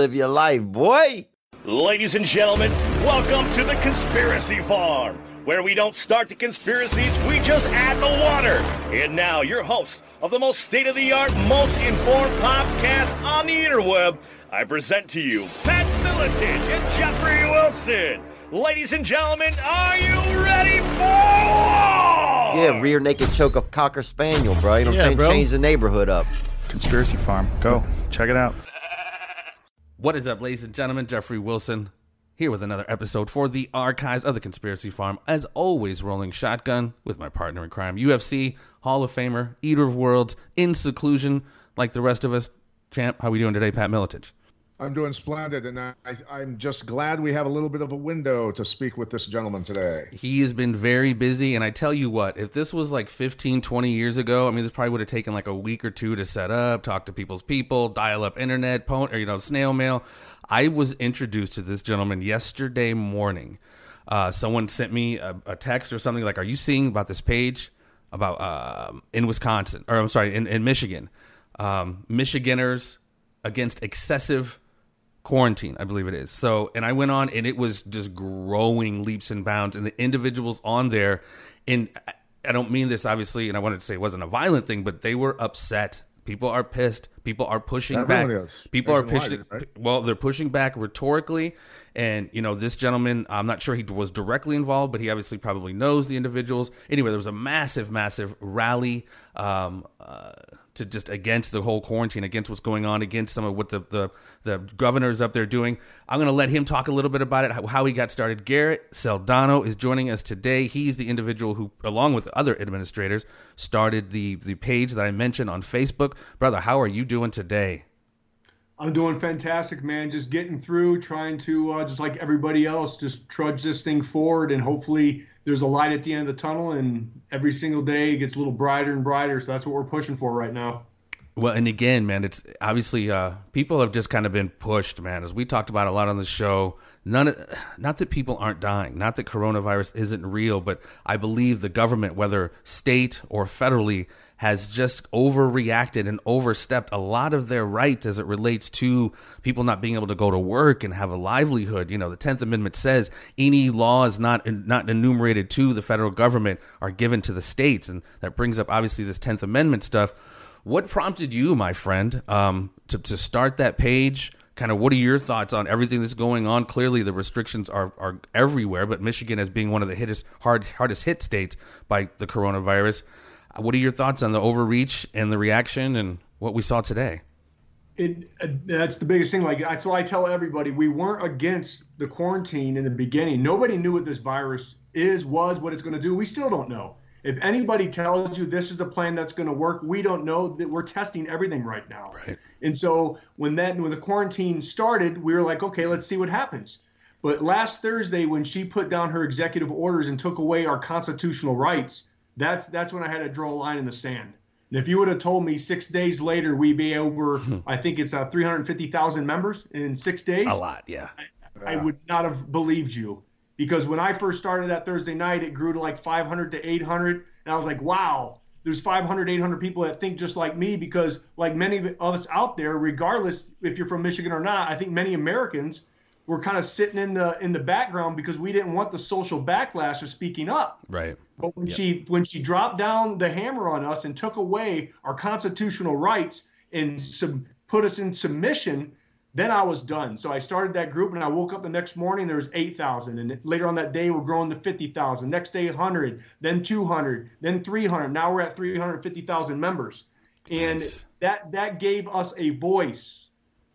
Live your life, boy. Ladies and gentlemen, welcome to the Conspiracy Farm, where we don't start the conspiracies, we just add the water. And now, your host of the most state of the art, most informed podcast on the interweb, I present to you Pat Miletich and Jeffrey Wilson. Ladies and gentlemen, are you ready for war? Yeah, rear naked choke a cocker spaniel, bro. You know what Yeah, I'm saying? bro. Change the neighborhood up. Conspiracy Farm. Go. Check it out. What is up, ladies and gentlemen? Jeffrey Wilson here with another episode for the archives of the Conspiracy Farm. As always, rolling shotgun with my partner in crime, UFC Hall of Famer, Eater of Worlds, in seclusion like the rest of us. Champ, how are we doing today, Pat Miletich? I'm doing splendid, and I, I'm just glad we have a little bit of a window to speak with this gentleman today. He has been very busy, and I tell you what, if this was like 15, 20 years ago, I mean, this probably would have taken like a week or two to set up, talk to people's people, dial up internet, pon- or, you know, snail mail. I was introduced to this gentleman yesterday morning. Uh, someone sent me a, a text or something like, "Are you seeing about this page about um in Wisconsin, or I'm sorry, in, in Michigan, um, Michiganders against excessive quarantine, I believe it is. So, and I went on and it was just growing leaps and bounds. And the individuals on there, and I- don't mean this obviously, and I wanted to say it wasn't a violent thing, but they were upset. People are pissed. People are pushing Everyone back. is. People are pushing. right? Well, they're pushing back rhetorically, and you know this gentleman. I'm not sure he was directly involved, but he obviously probably knows the individuals. Anyway, there was a massive, massive rally um, uh, to just against the whole quarantine, against what's going on, against some of what the the, the governors up there doing. I'm going to let him talk a little bit about it, how, how he got started. Garrett Soldano is joining us today. He's the individual who, along with other administrators, started the the page that I mentioned on Facebook. Brother, how are you doing today? I'm doing fantastic, man. Just getting through, trying to, uh, just like everybody else, just trudge this thing forward. And hopefully there's a light at the end of the tunnel. And every single day it gets a little brighter and brighter. So that's what we're pushing for right now. Well, and again, man, it's obviously uh, people have just kind of been pushed, man. As we talked about a lot on the show, none, of, not that people aren't dying, not that coronavirus isn't real, but I believe the government, whether state or federally, has just overreacted and overstepped a lot of their rights as it relates to people not being able to go to work and have a livelihood. You know, the Tenth Amendment says any laws not not enumerated to the federal government are given to the states, and that brings up obviously this Tenth Amendment stuff. What prompted you, my friend, um, to, to start that page? Kind of what are your thoughts on everything that's going on? Clearly, the restrictions are, are everywhere, but Michigan as being one of the hittest, hard, hardest hit states by the coronavirus. Uh, What are your thoughts on the overreach and the reaction and what we saw today? It, uh, that's the biggest thing. Like, that's why I tell everybody we weren't against the quarantine in the beginning. Nobody knew what this virus is, was, what it's going to do. We still don't know. If anybody tells you this is the plan that's going to work, we don't know that we're testing everything right now. Right. And so when that when the quarantine started, we were like, okay, let's see what happens. But last Thursday, when she put down her executive orders and took away our constitutional rights, that's that's when I had to draw a line in the sand. And if you would have told me six days later we'd be over, I think it's uh, 350,000 members in six days, A lot, yeah. I would not have believed you. Because when I first started that Thursday night, it grew to like 500 to 800. And I was like, wow, there's 500, 800 people that think just like me. Because, like many of us out there, regardless if you're from Michigan or not, I think many Americans were kind of sitting in the in the background because we didn't want the social backlash of speaking up. Right. But when she when she dropped down the hammer on us and took away our constitutional rights and sub, put us in submission, then I was done. So I started that group, and I woke up the next morning. There was eight thousand, and later on that day, we're growing to fifty thousand. Next day, hundred, then two hundred, then three hundred. Now we're at three hundred fifty thousand members, and Nice. that that gave us a voice,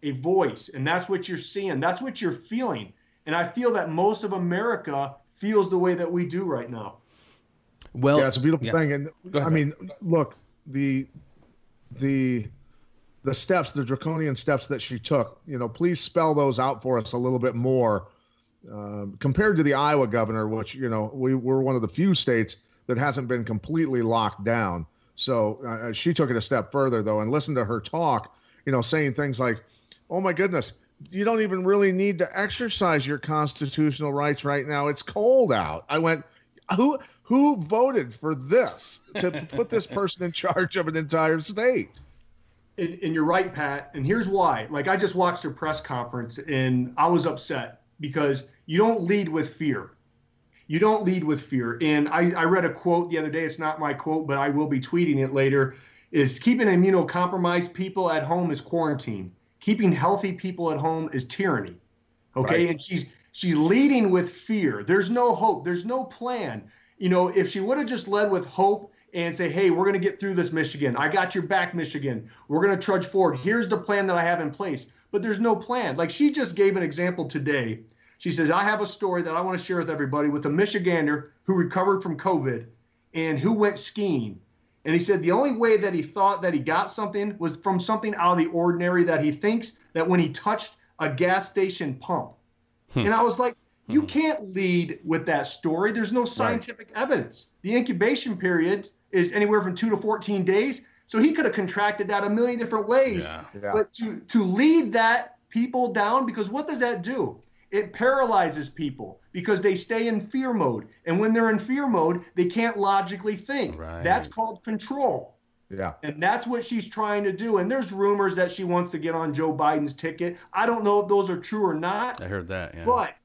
a voice, and that's what you're seeing. That's what you're feeling, and I feel that most of America feels the way that we do right now. Well, yeah, it's a beautiful yeah. thing. And ahead, I mean, look, the the the steps, the draconian steps that she took. You know, please spell those out for us a little bit more. Um, compared to the Iowa governor, which you know we we're one of the few states that hasn't been completely locked down. So uh, she took it a step further though, and listen to her talk. You know, saying things like, "Oh my goodness." You don't even really need to exercise your constitutional rights right now. It's cold out. I went, who who voted for this to put this person in charge of an entire state? And, and you're right, Pat. And here's why. Like I just watched their press conference and I was upset because you don't lead with fear. You don't lead with fear. And I, I read a quote the other day. It's not my quote, but I will be tweeting it later. Is keeping immunocompromised people at home is quarantine. Keeping healthy people at home is tyranny. Okay. Right. And she's she's leading with fear. There's no hope. There's no plan. You know, if she would have just led with hope and say, hey, we're going to get through this, Michigan. I got your back, Michigan. We're going to trudge forward. Here's the plan that I have in place. But there's no plan. Like she just gave an example today. She says, I have a story that I want to share with everybody with a Michigander who recovered from COVID and who went skiing. And he said the only way that he thought that he got something was from something out of the ordinary that he thinks that when he touched a gas station pump. Hmm. And I was like, you hmm. can't lead with that story. There's no scientific evidence. The incubation period is anywhere from two to 14 days. So he could have contracted that a million different ways. Yeah. Yeah. But to, to lead that people down, because what does that do? It paralyzes people because they stay in fear mode. And when they're in fear mode, they can't logically think. Right. That's called control. Yeah. And that's what she's trying to do. And there's rumors that she wants to get on Joe Biden's ticket. I don't know if those are true or not. I heard that. Yeah. But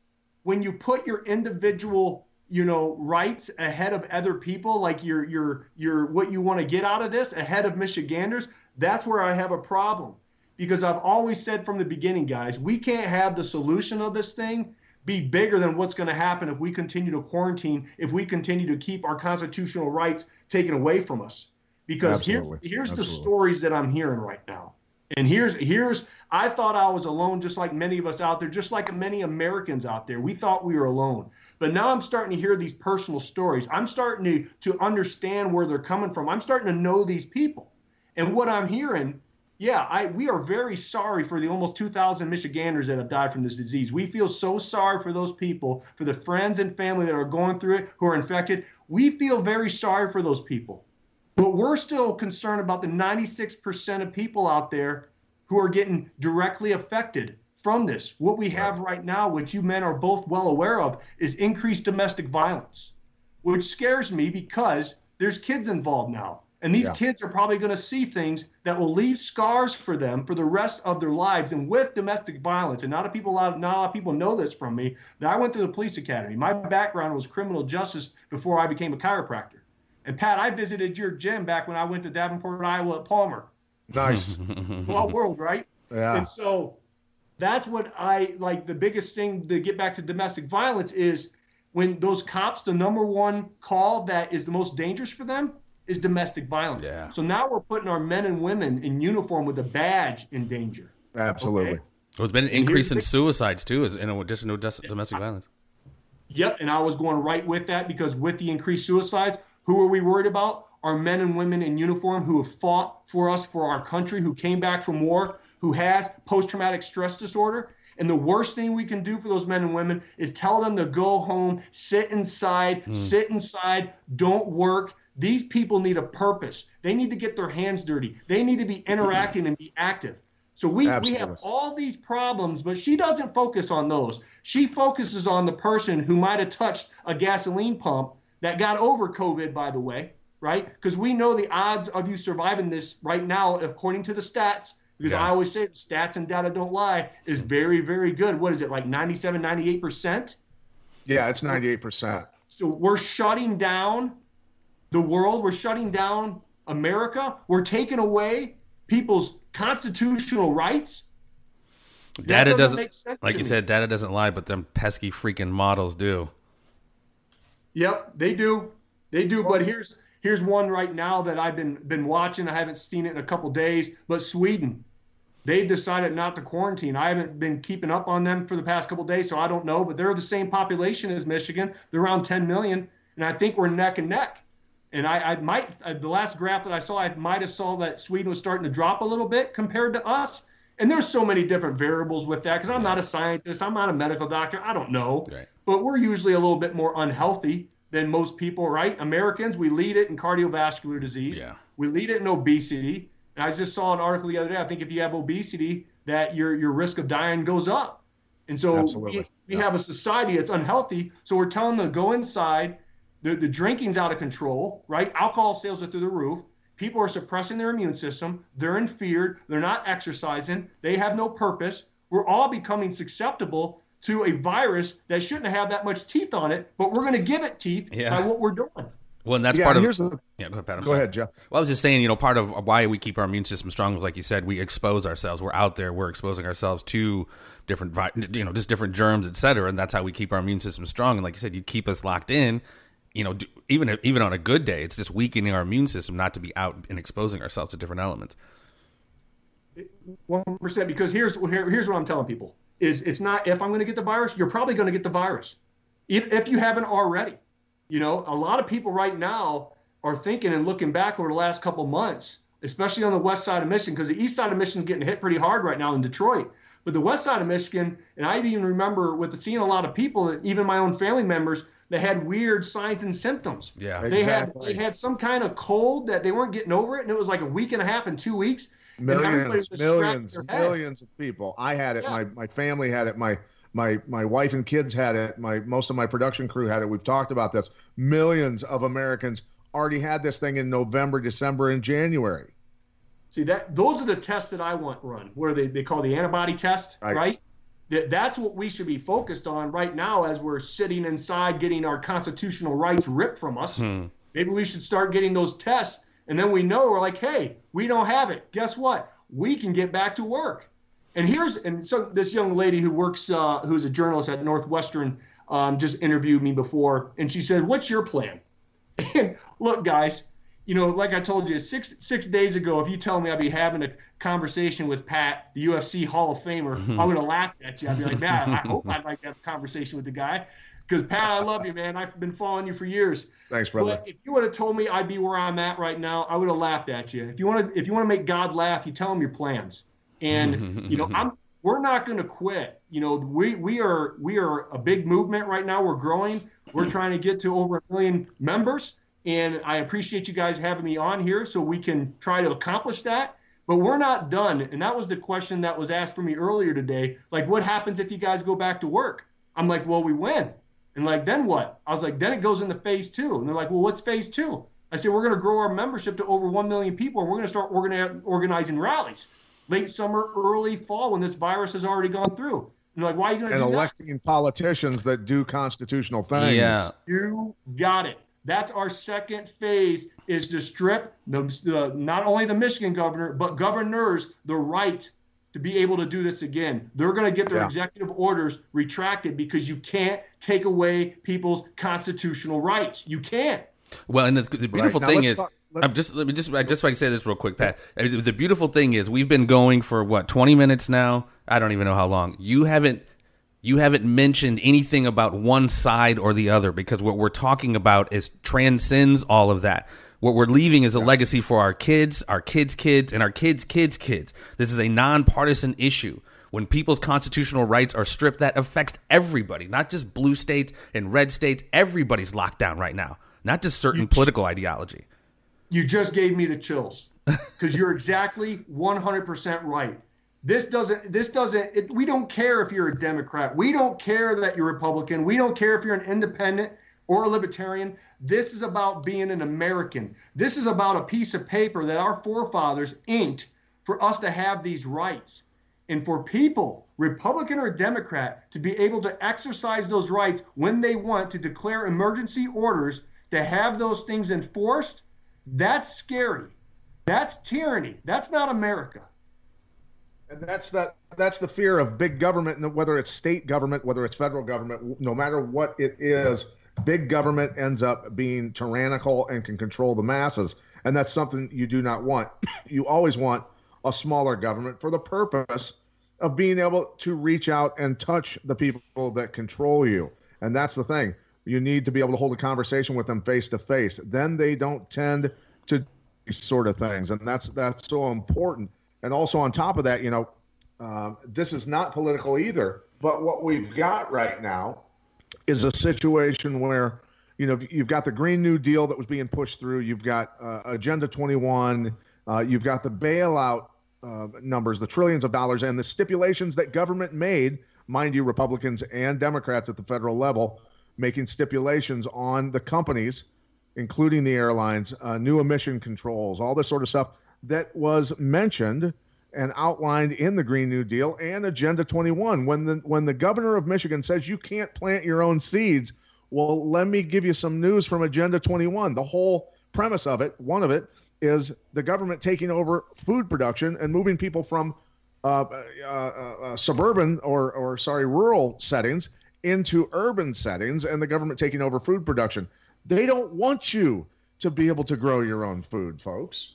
when you put your individual, you know, rights ahead of other people, like your your your what you want to get out of this ahead of Michiganders, that's where I have a problem. Because I've always said from the beginning, guys, we can't have the solution of this thing be bigger than what's going to happen if we continue to quarantine, if we continue to keep our constitutional rights taken away from us. Because here, Absolutely. here's the stories that I'm hearing right now. And here's here's I thought I was alone, just like many of us out there, just like many Americans out there. We thought we were alone. But now I'm starting to hear these personal stories. I'm starting to to understand where they're coming from. I'm starting to know these people. And what I'm hearing, yeah, I we are very sorry for the almost 2,000 Michiganders that have died from this disease. We feel so sorry for those people, for the friends and family that are going through it, who are infected. We feel very sorry for those people. But we're still concerned about the 96% of people out there who are getting directly affected from this. What we have right now, which you men are both well aware of, is increased domestic violence, which scares me because there's kids involved now. And these Yeah. kids are probably going to see things that will leave scars for them for the rest of their lives. And with domestic violence, and not a people, a lot of, not a lot of people know this from me, that I went through the police academy. My background was criminal justice before I became a chiropractor. And Pat, I visited your gym back when I went to Davenport, Iowa at Palmer. Nice. Small world, right? Yeah. And so that's what I like. The biggest thing to get back to domestic violence is when those cops, the number one call that is the most dangerous for them is domestic violence. Yeah. So now we're putting our men and women in uniform with a badge in danger. Absolutely. Okay. There's been an increase in thing- suicides too, in addition to dos- domestic violence. Yep, and I was going right with that because with the increased suicides, who are we worried about? Our men and women in uniform who have fought for us, for our country, who came back from war, who has post-traumatic stress disorder. And the worst thing we can do for those men and women is tell them to go home, sit inside, hmm. sit inside, don't work. These people need a purpose. They need to get their hands dirty. They need to be interacting and be active. So we, we have all these problems, but she doesn't focus on those. She focuses on the person who might have touched a gasoline pump that got over COVID, by the way, right? Because we know the odds of you surviving this right now, according to the stats, because Yeah. I always say stats and data don't lie, is very, very good. What is it, like 97, 98%? Yeah, it's 98%. So we're shutting down the world. We're shutting down America. We're taking away people's constitutional rights. That Data doesn't, make sense like you me. said, data doesn't lie, but them pesky freaking models do. Yep, they do. They do. But here's here's one right now that I've been been watching. I haven't seen it in a couple days. But Sweden, they've decided not to quarantine. I haven't been keeping up on them for the past couple days, so I don't know. But they're the same population as Michigan. They're around 10 million, and I think we're neck and neck. And I, I might uh, the last graph that I saw, I might have saw that Sweden was starting to drop a little bit compared to us. And there's so many different variables with that because I'm not a scientist, I'm not a medical doctor, I don't know Right. but we're usually a little bit more unhealthy than most people, right? Americans, we lead it in cardiovascular disease. Yeah. We lead it in obesity. And I just saw an article the other day. I think if you have obesity, that your your risk of dying goes up. And so Absolutely. we, we Yeah. have a society that's unhealthy. So we're telling them to go inside. The, the drinking's out of control, right? Alcohol sales are through the roof. people are suppressing their immune system. They're in fear. They're not exercising. They have no purpose. We're all becoming susceptible to a virus that shouldn't have that much teeth on it, but we're going to give it teeth Yeah. by what we're doing. Well, and that's yeah, part of. here's the, yeah, go ahead, Pat. I'm go sorry. ahead, Jeff. Well, I was just saying, you know, part of why we keep our immune system strong was, like you said, we expose ourselves. We're out there. We're exposing ourselves to different, you know, just different germs, et cetera, and that's how we keep our immune system strong. And like you said, you keep us locked in. You know, do, even even on a good day, it's just weakening our immune system not to be out and exposing ourselves to different elements. One percent. Because here's here, here's what I'm telling people: is it's not if I'm going to get the virus, you're probably going to get the virus, if if you haven't already. You know, a lot of people right now are thinking and looking back over the last couple months, especially on the west side of Michigan, because the east side of Michigan is getting hit pretty hard right now in Detroit. But the west side of Michigan, and I even remember with seeing a lot of people, even my own family members, that had weird signs and symptoms. Yeah. They had they had some kind of cold that they weren't getting over it, and it was like a week and a half and two weeks. millions, was millions, scratching their head. millions of people. I had it. Yeah. My my family had it. My my my wife and kids had it. My most of my production crew had it. We've talked about this. Millions of Americans already had this thing in November, December, and January. See that those are the tests that I want run, where they, they call the antibody test, Right. right? That that's what we should be focused on right now as we're sitting inside getting our constitutional rights ripped from us. Hmm. Maybe we should start getting those tests, and then we know we're like, hey, we don't have it. Guess what? We can get back to work. And here's and so this young lady who works, uh, who's a journalist at Northwestern, um, just interviewed me before, and she said, "What's your plan?" And look, guys, you know, like I told you six six days ago, if you tell me I'd be having a conversation with Pat, the UFC Hall of Famer, I would have laughed at you. I'd be like, man, I hope I'd like to have a conversation with the guy. Because Pat, I love you, man. I've been following you for years. Thanks, brother. But if you would have told me I'd be where I'm at right now, I would have laughed at you. If you want to, if you want to make God laugh, you tell him your plans. And you know, I'm we're not going to quit. You know, we we are we are a big movement right now. We're growing. We're trying to get to over a million members, and I appreciate you guys having me on here so we can try to accomplish that. But we're not done, and that was the question that was asked for me earlier today. Like, what happens if you guys go back to work? I'm like, well, we win. And like, then what? I was like, then it goes into phase two. And they're like, well, what's phase two? I said, we're going to grow our membership to over 1 million people, and we're going to start organi- organizing rallies late summer, early fall when this virus has already gone through. And they're like, why are you going to and do that? electing politicians that do constitutional things. Yeah. You got it. That's our second phase is to strip the, the not only the Michigan governor but governors the right to be able to do this again. They're going to get their Yeah. executive orders retracted because you can't take away people's constitutional rights. You can't. Well, and the, the beautiful Now thing is, talk- I'm just let me just I just like to say this real quick, Pat. Uh, The beautiful thing is, we've been going for what 20 minutes now. I don't even know how long. You haven't you haven't mentioned anything about one side or the other because what we're talking about is transcends all of that. What we're leaving is a legacy for our kids, our kids' kids, and our kids' kids' kids. This is a nonpartisan issue. When people's constitutional rights are stripped, that affects everybody, not just blue states and red states. Everybody's locked down right now, not just certain political ideology. You just gave me the chills because you're exactly 100% right. This doesn't, this doesn't, it, we don't care if you're a Democrat. We don't care that you're Republican. We don't care if you're an independent or a libertarian. This is about being an American. This is about a piece of paper that our forefathers inked for us to have these rights. And for people, Republican or Democrat, to be able to exercise those rights when they want to declare emergency orders to have those things enforced, that's scary. That's tyranny. That's not America. And that's that. That's the fear of big government, whether it's state government, whether it's federal government, no matter what it is, big government ends up being tyrannical and can control the masses, and that's something you do not want. You always want a smaller government for the purpose of being able to reach out and touch the people that control you, and that's the thing. You need to be able to hold a conversation with them face to face. Then they don't tend to sort of things, and that's that's so important. And also on top of that, you know, um, this is not political either. But what we've got right now is a situation where, you know, you've got the Green New Deal that was being pushed through. You've got uh, Agenda 21. Uh, you've got the bailout uh, numbers, the trillions of dollars, and the stipulations that government made, mind you, Republicans and Democrats at the federal level, making stipulations on the companies including the airlines, uh, new emission controls, all this sort of stuff that was mentioned and outlined in the Green New Deal and Agenda 21. When the when the governor of Michigan says you can't plant your own seeds, well, let me give you some news from Agenda 21. The whole premise of it, one of it, is the government taking over food production and moving people from uh, uh, uh, suburban or or sorry rural settings into urban settings, and the government taking over food production. They don't want you to be able to grow your own food, folks.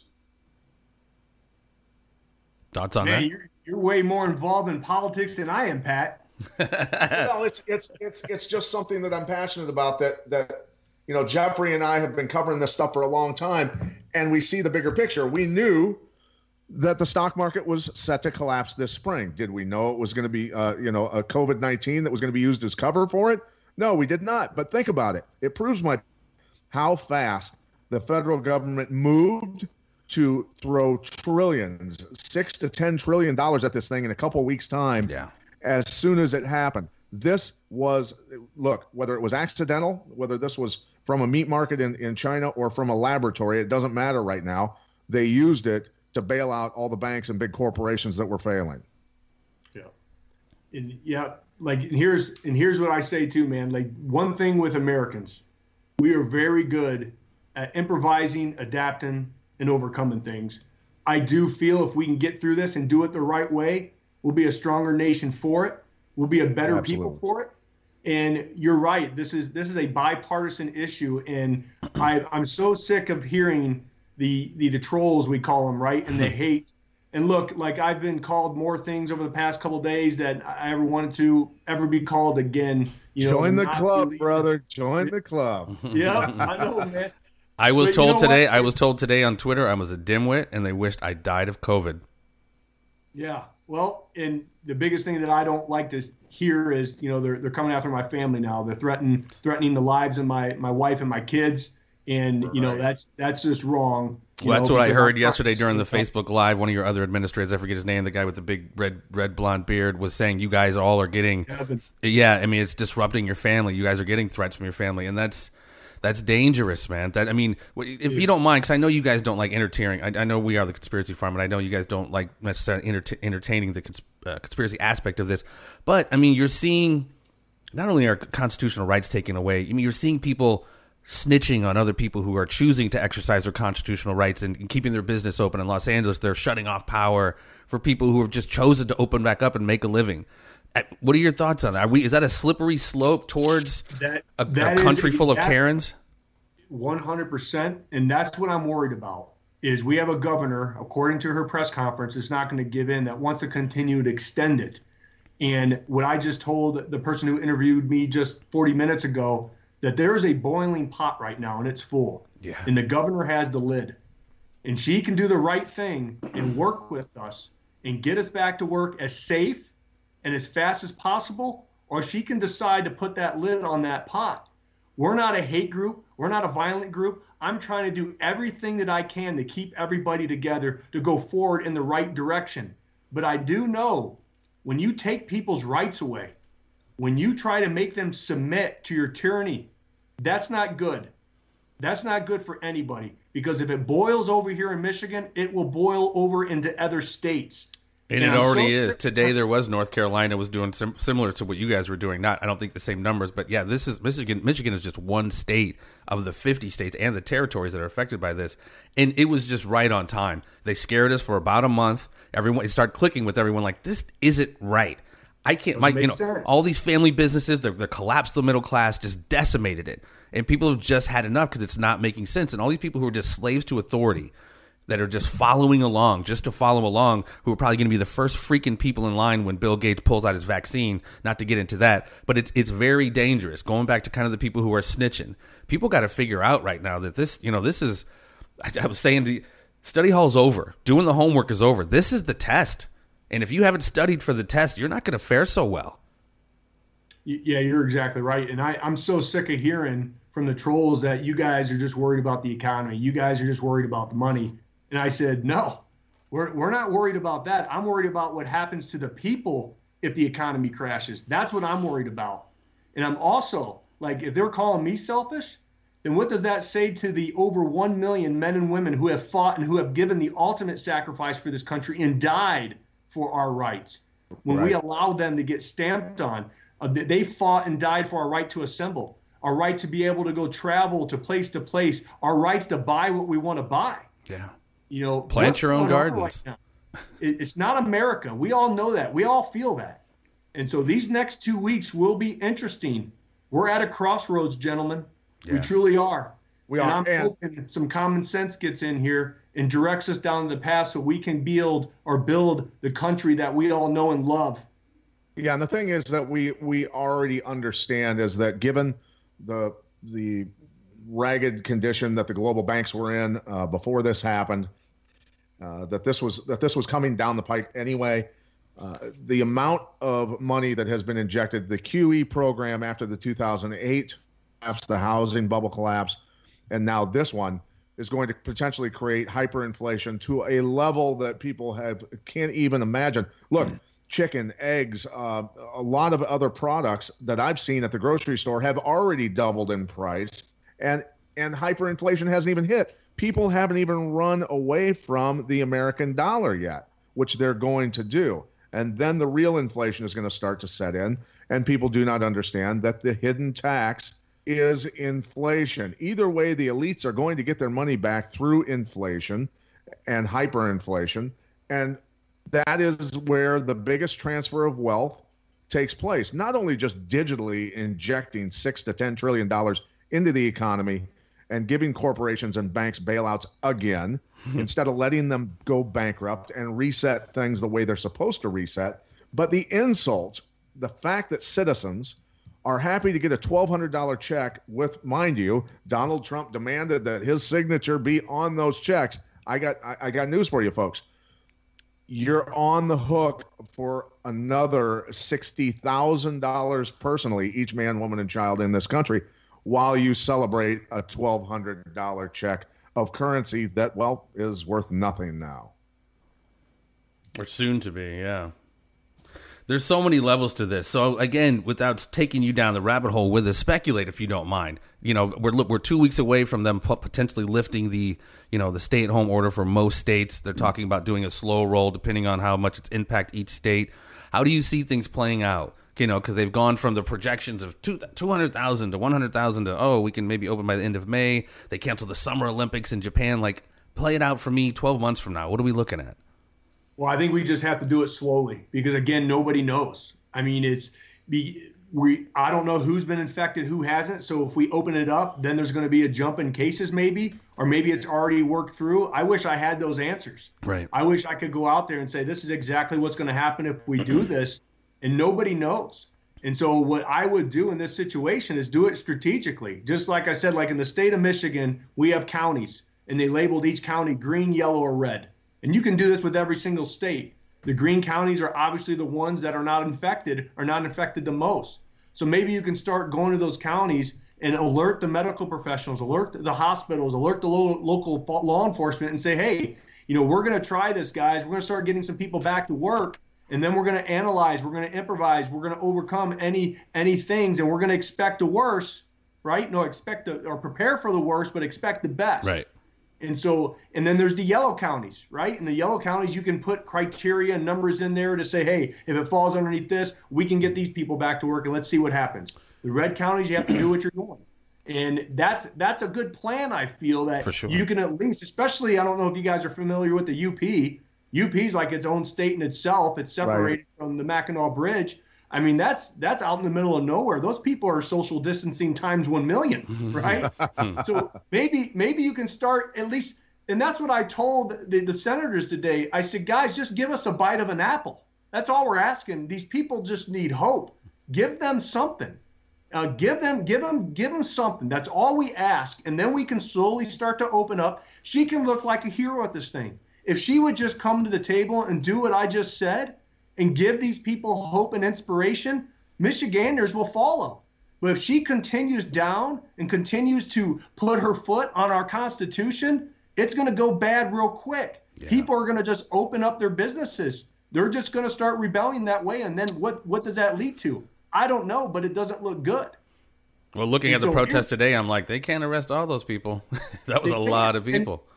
Thoughts on Man, that? you're, you're way more involved in politics than I am, Pat. well, it's it's it's it's just something that I'm passionate about. That that you know, Jeffrey and I have been covering this stuff for a long time, and we see the bigger picture. We knew that the stock market was set to collapse this spring. Did we know it was going to be, uh, you know, a COVID nineteen that was going to be used as cover for it? No, we did not. But think about it. It proves my how fast the federal government moved to throw trillions, six to ten trillion dollars at this thing in a couple weeks' time. Yeah. As soon as it happened, this was look whether it was accidental, whether this was from a meat market in, in China or from a laboratory, it doesn't matter right now. They used it to bail out all the banks and big corporations that were failing. Yeah. And yeah, like here's and here's what I say too, man. Like one thing with Americans, we are very good at improvising, adapting, and overcoming things. I do feel if we can get through this and do it the right way, we'll be a stronger nation for it. We'll be a better Absolutely. people for it. And you're right. This is this is a bipartisan issue, and I, I'm so sick of hearing the the the trolls we call them, right, and the hmm. hate. And look, like I've been called more things over the past couple days that I ever wanted to ever be called again. You know, Join the club, really- brother. Join the club. Yeah, I know, man. I was But you told know today. what? I was told today on Twitter I was a dimwit, and they wished I died of COVID. Yeah. Well, and the biggest thing that I don't like to hear is, you know, they're they're coming after my family now. They're threatening threatening the lives of my my wife and my kids, and you know that's that's just wrong. Well, that's know, what I heard yesterday during the. Facebook Live. One of your other administrators, I forget his name, the guy with the big red red blonde beard, was saying you guys all are getting. Yeah, I mean it's disrupting your family. You guys are getting threats from your family, and that's that's dangerous, man. That I mean, if you don't mind, because I know you guys don't like entertaining. I, I know we are the conspiracy farm, and I know you guys don't like necessarily enter- entertaining the cons- uh, conspiracy aspect of this. But I mean, you're seeing not only are constitutional rights taken away, I mean, you're seeing people snitching on other people who are choosing to exercise their constitutional rights and, and keeping their business open in Los Angeles. They're shutting off power for people who have just chosen to open back up and make a living. Uh, What are your thoughts on that? Are we, is that a slippery slope towards That- a, a that is- country full of that- Karens? 100% and that's what i'm worried about is we have a governor according to her press conference is not going to give in that wants to continue to extend it and what i just told the person who interviewed me just 40 minutes ago that there is a boiling pot right now and it's full Yeah. and the governor has the lid and she can do the right thing and work with us and get us back to work as safe and as fast as possible or she can decide to put that lid on that pot we're not a hate group. We're not a violent group. I'm trying to do everything that I can to keep everybody together to go forward in the right direction. But I do know when you take people's rights away, when you try to make them submit to your tyranny, that's not good. That's not good for anybody because if it boils over here in Michigan, it will boil over into other states. And And it I'm so already is. sick- Today there was North Carolina was doing sim- similar to what you guys were doing. Not I don't think the same numbers, but yeah, this is Michigan. Michigan is just one state of the 50 states and the territories that are affected by this. And it was just right on time. They scared us for about a month. Everyone it started clicking with everyone like this isn't right. I can't my you know sense. all these family businesses, the, the collapse of the middle class just decimated it. And people have just had enough because it's not making sense. And all these people who are just slaves to authority that are just following along just to follow along who are probably going to be the first freaking people in line when Bill Gates pulls out his vaccine not to get into that but it's it's very dangerous going back to kind of the people who are snitching people got to figure out right now that this you know this is I, I was saying to study hall's over doing the homework is over this is the test and if you haven't studied for the test you're not going to fare so well Yeah, you're exactly right. And I, I'm so sick of hearing from the trolls that you guys are just worried about the economy. You guys are just worried about the money. And I said, no, we're, we're not worried about that. I'm worried about what happens to the people if the economy crashes. That's what I'm worried about. And I'm also like, if they're calling me selfish, then what does that say to the over 1 million men and women who have fought and who have given the ultimate sacrifice for this country and died for our rights? When we allow them to get stamped on, uh, they- fought and died for our right to assemble, our right to be able to go travel to place to place, our rights to buy what we want to buy. Yeah. You know, Plant your own gardens. right? It- it's not America. We all know that. We all feel that. And so these next two weeks will be interesting. We're at a crossroads, gentlemen. We truly are. We and are. I'm And- hoping some common sense gets in here and directs us down the path so we can build or build the country that we all know and love. Yeah, and the thing is that we we already understand is that given the the ragged condition that the global banks were in uh, before this happened, uh, that this was that this was coming down the pike anyway. Uh, the amount of money that has been injected, the QE program after the 2008 collapse, the housing bubble collapse, and now this one is going to potentially create hyperinflation to a level that people have can't even imagine. Look, chicken, eggs, uh, a lot of other products that I've seen at the grocery store have already doubled in price, and and hyperinflation hasn't even hit. People haven't even run away from the American dollar yet, which they're going to do. And then the real inflation is going to start to set in, and people do not understand that the hidden tax is inflation. Either way, the elites are going to get their money back through inflation and hyperinflation. And that is where the biggest transfer of wealth takes place. Not only just digitally injecting six to ten trillion dollars into the economy and giving corporations and banks bailouts again mm-hmm. instead of letting them go bankrupt and reset things the way they're supposed to reset, but the insult, the fact that citizens are happy to get a $1,200 check with, mind you, Donald Trump demanded that his signature be on those checks. I got, I, I got news for you, folks. You're on the hook for another $60,000 personally, each man, woman, and child in this country, while you celebrate a $1,200 check of currency that, well, is worth nothing now. Or soon to be, yeah. There's so many levels to this. So again, without taking you down the rabbit hole with us, speculate if you don't mind. You know, we're we're two weeks away from them potentially lifting the you know the stay at home order for most states. They're talking about doing a slow roll depending on how much it's impact each state. How do you see things playing out? You know, because they've gone from the projections of two hundred thousand to one hundred thousand to oh, we can maybe open by the end of May. They canceled the Summer Olympics in Japan. Like, play it out for me. Twelve months from now, what are we looking at? Well, I think we just have to do it slowly because again, nobody knows. I mean, it's be we I don't know who's been infected, who hasn't. So if we open it up, then there's going to be a jump in cases maybe, or maybe it's already worked through. I wish I had those answers. Right. I wish I could go out there and say this is exactly what's going to happen if we do this, and nobody knows. And so what I would do in this situation is do it strategically. Just like I said, like in the state of Michigan, we have counties, and they labeled each county green, yellow, or red. And you can do this with every single state. The green counties are obviously the ones that are not infected, are not infected the most. So maybe you can start going to those counties and alert the medical professionals, alert the hospitals, alert the lo- local law enforcement, and say, hey, you know, we're going to try this, guys. We're going to start getting some people back to work, and then we're going to analyze, we're going to improvise, we're going to overcome any any things, and we're going to expect the worst, right? No, expect the or prepare for the worst, but expect the best. Right. And so, and then there's the yellow counties, right? In the yellow counties, you can put criteria and numbers in there to say, hey, if it falls underneath this, we can get these people back to work and let's see what happens. The red counties, you have to do what you're doing. And that's that's a good plan, I feel that For sure. you can at least, especially I don't know if you guys are familiar with the UP. UP is like its own state in itself. It's separated from the Mackinac Bridge. I mean, that's that's out in the middle of nowhere. Those people are social distancing times one million, right? so maybe maybe you can start at least, and that's what I told the, the senators today. I said, guys, just give us a bite of an apple. That's all we're asking. These people just need hope. Give them something. Uh, give them, give them, give them something. That's all we ask, and then we can slowly start to open up. She can look like a hero at this thing. If she would just come to the table and do what I just said, and give these people hope and inspiration, Michiganders will follow. But if she continues down and continues to put her foot on our Constitution, it's going to go bad real quick. People are going to just open up their businesses. They're just going to start rebelling that way. And then what, what does that lead to? I don't know, but it doesn't look good. Well, looking And at the so protest today, I'm like, they can't arrest all those people. that was a lot of people. And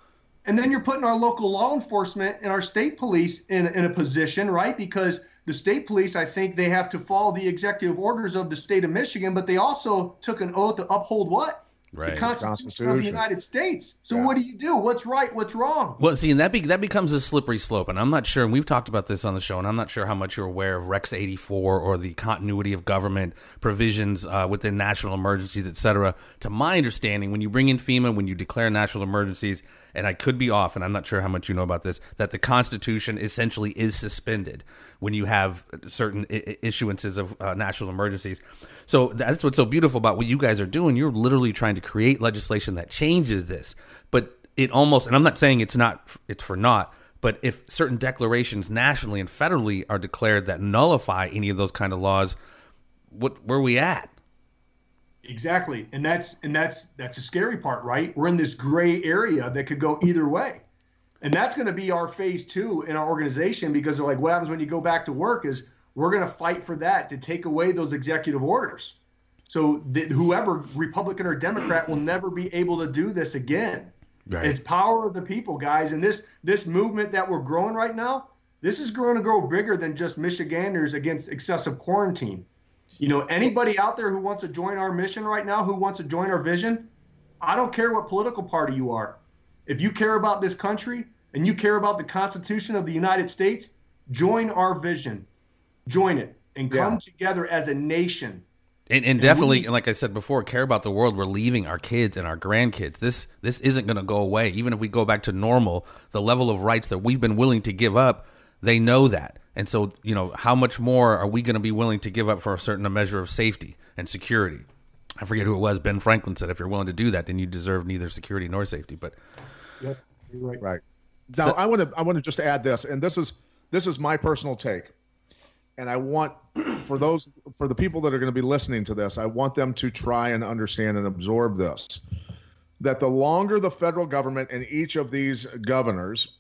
then you're putting our local law enforcement and our state police in, in a position, right? Because the state police, I think they have to follow the executive orders of the state of Michigan, but they also took an oath to uphold what? Right. The Constitution, of Constitution. the United States. So Yeah. what do you do? What's right? What's wrong? Well, see, and that be, that becomes a slippery slope, and I'm not sure. And we've talked about this on the show, and I'm not sure how much you're aware of Rex 84 or the continuity of government provisions uh, within national emergencies, et cetera. To my understanding, when you bring in FEMA, when you declare national emergencies, and I could be off, and I'm not sure how much you know about this, that the Constitution essentially is suspended when you have certain I- issuances of uh, national emergencies. So that's what's so beautiful about what you guys are doing. You're literally trying to create legislation that changes this, but it almost, and I'm not saying it's not, it's for naught, but if certain declarations nationally and federally are declared that nullify any of those kind of laws, what where are we at? Exactly. And that's and that's that's the scary part, right? We're in this gray area that could go either way. And that's going to be our phase two in our organization because they're like, what happens when you go back to work is we're going to fight for that to take away those executive orders. So that whoever, Republican or Democrat, will never be able to do this again. Right. It's power of the people, guys. And this this movement that we're growing right now, this is going to grow bigger than just Michiganders against excessive quarantine. You know, anybody out there who wants to join our mission right now, who wants to join our vision, I don't care what political party you are. If you care about this country and you care about the Constitution of the United States, join our vision. Join it and come Yeah. together as a nation. And, and definitely, like I said before, care about the world. We're leaving our kids and our grandkids. This this isn't going to go away. Even if we go back to normal, the level of rights that we've been willing to give up, they know that. And so, you know, how much more are we going to be willing to give up for a certain measure of safety and security? I forget who it was. Ben Franklin said, "If you're willing to do that, then you deserve neither security nor safety." But Yep, you're right. Right. Now I want to I want to just add this, and this is this is my personal take, and I want for those for the people that are going to be listening to this, I want them to try and understand and absorb this. That the longer the federal government and each of these governors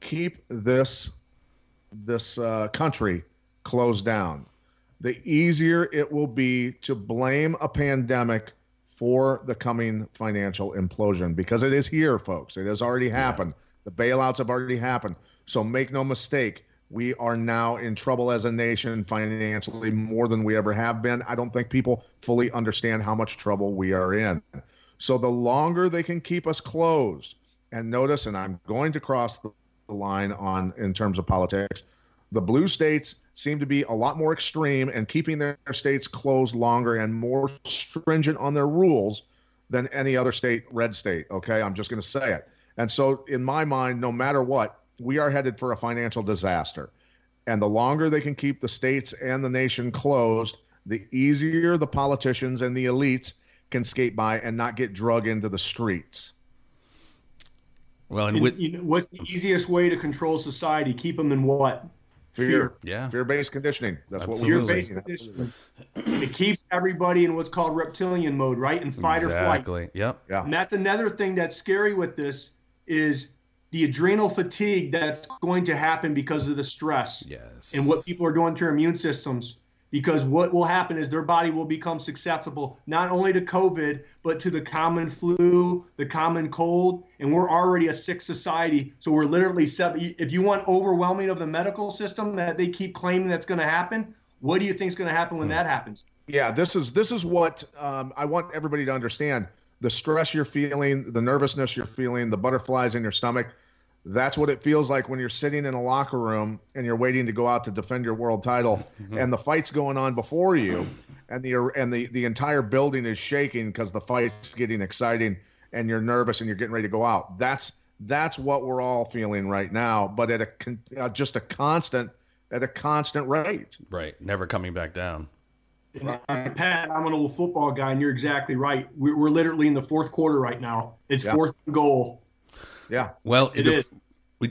keep this this uh, country closed down, the easier it will be to blame a pandemic for the coming financial implosion because it is here, folks. It has already happened. The bailouts have already happened. So make no mistake, we are now in trouble as a nation financially more than we ever have been. I don't think people fully understand how much trouble we are in. So the longer they can keep us closed, and notice, and I'm going to cross the the line on in terms of politics. The blue states seem to be a lot more extreme and keeping their states closed longer and more stringent on their rules than any other state, red state. Okay, I'm just going to say it. And so, in my mind, no matter what, we are headed for a financial disaster. And the longer they can keep the states and the nation closed, the easier the politicians and the elites can skate by and not get drug into the streets. Well, and And, with you know, what's the easiest way to control society? Keep them in what? Fear. yeah, Fear-based conditioning. That's what we're Absolutely. based conditioning. It keeps everybody in what's called reptilian mode, right? In fight or flight. exactly. Yep. Yeah. And that's another thing that's scary with this is the adrenal fatigue that's going to happen because of the stress Yes. and what people are doing to their immune systems. Because what will happen is their body will become susceptible not only to COVID, but to the common flu, the common cold. And we're already a sick society. So we're literally, sub- if you want overwhelming of the medical system that they keep claiming that's going to happen, what do you think is going to happen when that happens? Yeah, this is this is what um, I want everybody to understand. The stress you're feeling, the nervousness you're feeling, the butterflies in your stomach. That's what it feels like when you're sitting in a locker room and you're waiting to go out to defend your world title, and the fight's going on before you, and the and the the entire building is shaking because the fight's getting exciting, and you're nervous and you're getting ready to go out. That's that's what we're all feeling right now, but at a uh, just a constant at a constant rate. Right. Never coming back down. And Pat, I'm an old football guy, and you're exactly right. We're, we're literally in the fourth quarter right now. It's Yeah. fourth and goal. Yeah. Well, It is.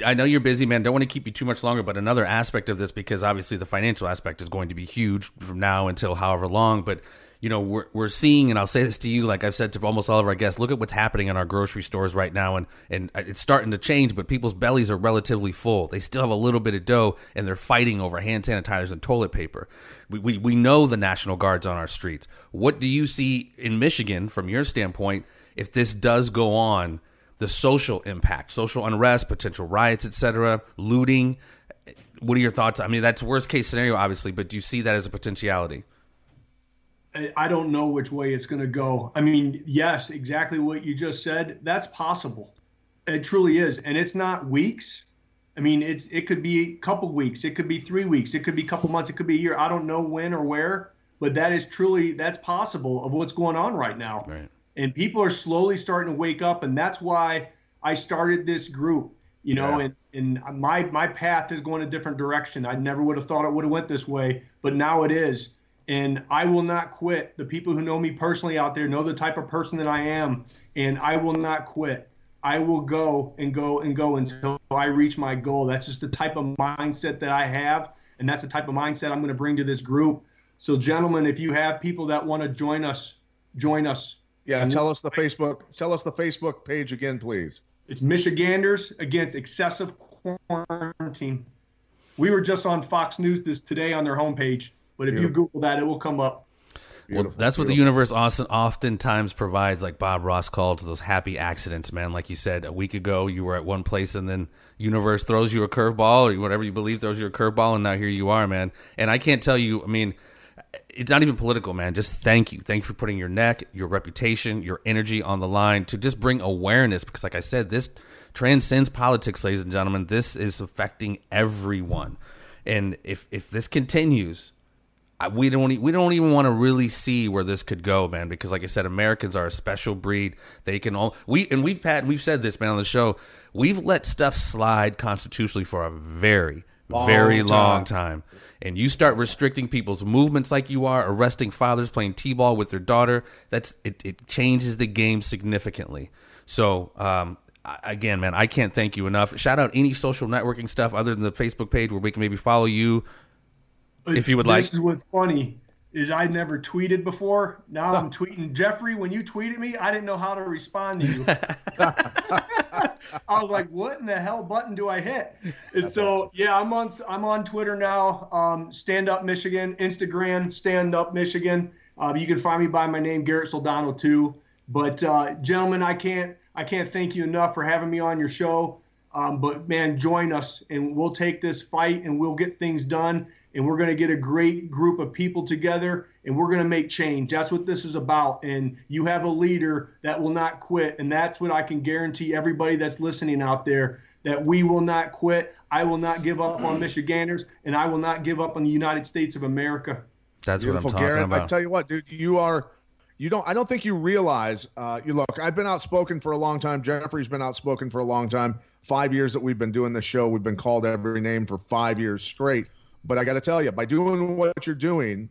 I know you're busy, man. Don't want to keep you too much longer, but another aspect of this, because obviously the financial aspect is going to be huge from now until however long. But you know, we're we're seeing, and I'll say this to you, like I've said to almost all of our guests, look at what's happening in our grocery stores right now, and and it's starting to change. But people's bellies are relatively full. They still have a little bit of dough, and they're fighting over hand sanitizers and toilet paper. We we we know the National Guard's on our streets. What do you see in Michigan from your standpoint if this does go on? The social impact, social unrest, potential riots, etc., looting. What are your thoughts? I mean, that's worst case scenario, obviously, but do you see that as a potentiality? I- don't know which way it's going to go. I mean, yes, exactly what you just said. That's possible. It truly is, and it's not weeks. I mean, it's it could be a couple weeks, it could be three weeks, it could be a couple months, it could be a year. I don't know when or where, but that is truly that's possible of what's going on right now. Right. And people are slowly starting to wake up, and that's why I started this group. You know, Yeah. and and my my path is going a different direction. I never would have thought it would have went this way, but now it is. And I will not quit. The people who know me personally out there know the type of person that I am, and I will not quit. I will go and go and go until I reach my goal. That's just the type of mindset that I have, and that's the type of mindset I'm going to bring to this group. So, gentlemen, if you have people that want to join us, join us. Yeah, tell us the Facebook. Tell us the Facebook page again, please. It's Michiganders against excessive quarantine. We were just on Fox News this today on their homepage, but if you Google that, it will come up. Well, Beautiful, that's what the universe often, oftentimes provides, like Bob Ross called to those happy accidents, man. Like you said, a week ago, you were at one place and then universe throws you a curveball or whatever you believe throws you a curveball, and now here you are, man. And I can't tell you, I mean, it's not even political, man. Just thank you. Thank you for putting your neck, your reputation, your energy on the line to just bring awareness because, like I said, this transcends politics, ladies and gentlemen. This is affecting everyone. And if, if this continues, I- we don't we don't even want to really see where this could go, man. Because like I said, Americans are a special breed. They can all we and we've had we've said this, man, on the show. We've let stuff slide constitutionally for a very very Long long time. And you start restricting people's movements like you are, arresting fathers playing t-ball with their daughter. That's it. It changes the game significantly. So um, again, man, I can't thank you enough. Shout out any social networking stuff other than the Facebook page where we can maybe follow you. If you would like. This is what's funny is I never tweeted before. Now I'm tweeting Jeffrey. When you tweeted me, I didn't know how to respond to you. I was like, "What in the hell button do I hit?" And so, yeah, I'm on I'm on Twitter now. Um, Stand Up Michigan, Instagram, Stand Up Michigan. Uh, you can find me by my name, Garrett Soldano, too. But uh, gentlemen, I can't I can't thank you enough for having me on your show. Um, but man, join us and we'll take this fight and we'll get things done. And we're going to get a great group of people together and we're going to make change. That's what this is about. And you have a leader that will not quit. And that's what I can guarantee everybody that's listening out there that we will not quit. I will not give up on Michiganders and I will not give up on the United States of America. That's Beautiful, what I'm talking Garrett. I tell you what, dude, you are. You don't. I don't think you realize. Uh, you look. I've been outspoken for a long time. Jeffrey's been outspoken for a long time. Five years that we've been doing this show, we've been called every name for five years straight. But I got to tell you, by doing what you're doing,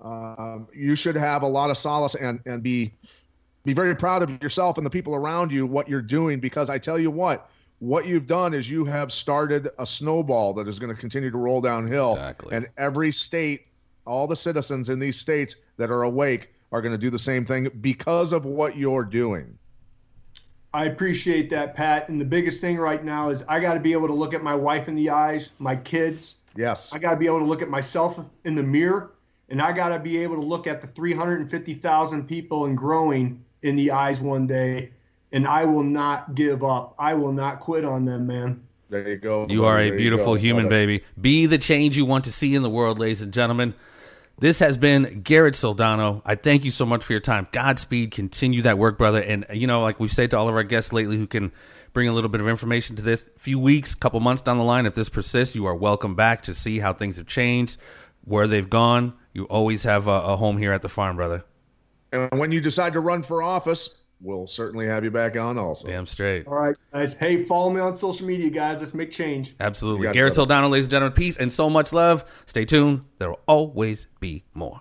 um, you should have a lot of solace and and be be very proud of yourself and the people around you what you're doing because I tell you what what you've done is you have started a snowball that is going to continue to roll downhill Exactly. and every state all the citizens in these states that are awake are going to do the same thing because of what you're doing I appreciate that, Pat. And the biggest thing right now is I got to be able to look at my wife in the eyes, my kids. Yes I got to be able to look at myself in the mirror, and I got to be able to look at the 350,000 people and growing in the eyes one day. And I will not give up. I will not quit on them, man. there you go You are a There you beautiful human, brother. baby. Be the change you want to see in the world, ladies and gentlemen. This has been Garrett Soldano. I thank you so much for your time. Godspeed. Continue that work, brother. And, you know, like we've said to all of our guests lately who can bring a little bit of information to this, A few weeks, couple months down the line, if this persists, you are welcome back to see how things have changed, where they've gone. You always have a, a home here at the farm, brother. and when you decide to run for office we'll certainly have you back on also Damn straight. All right, guys. Hey, follow me on social media, guys. Let's make change. Absolutely. You got it, Garrett brother. Soldano, ladies and gentlemen, peace and so much love. Stay tuned. There will always be more.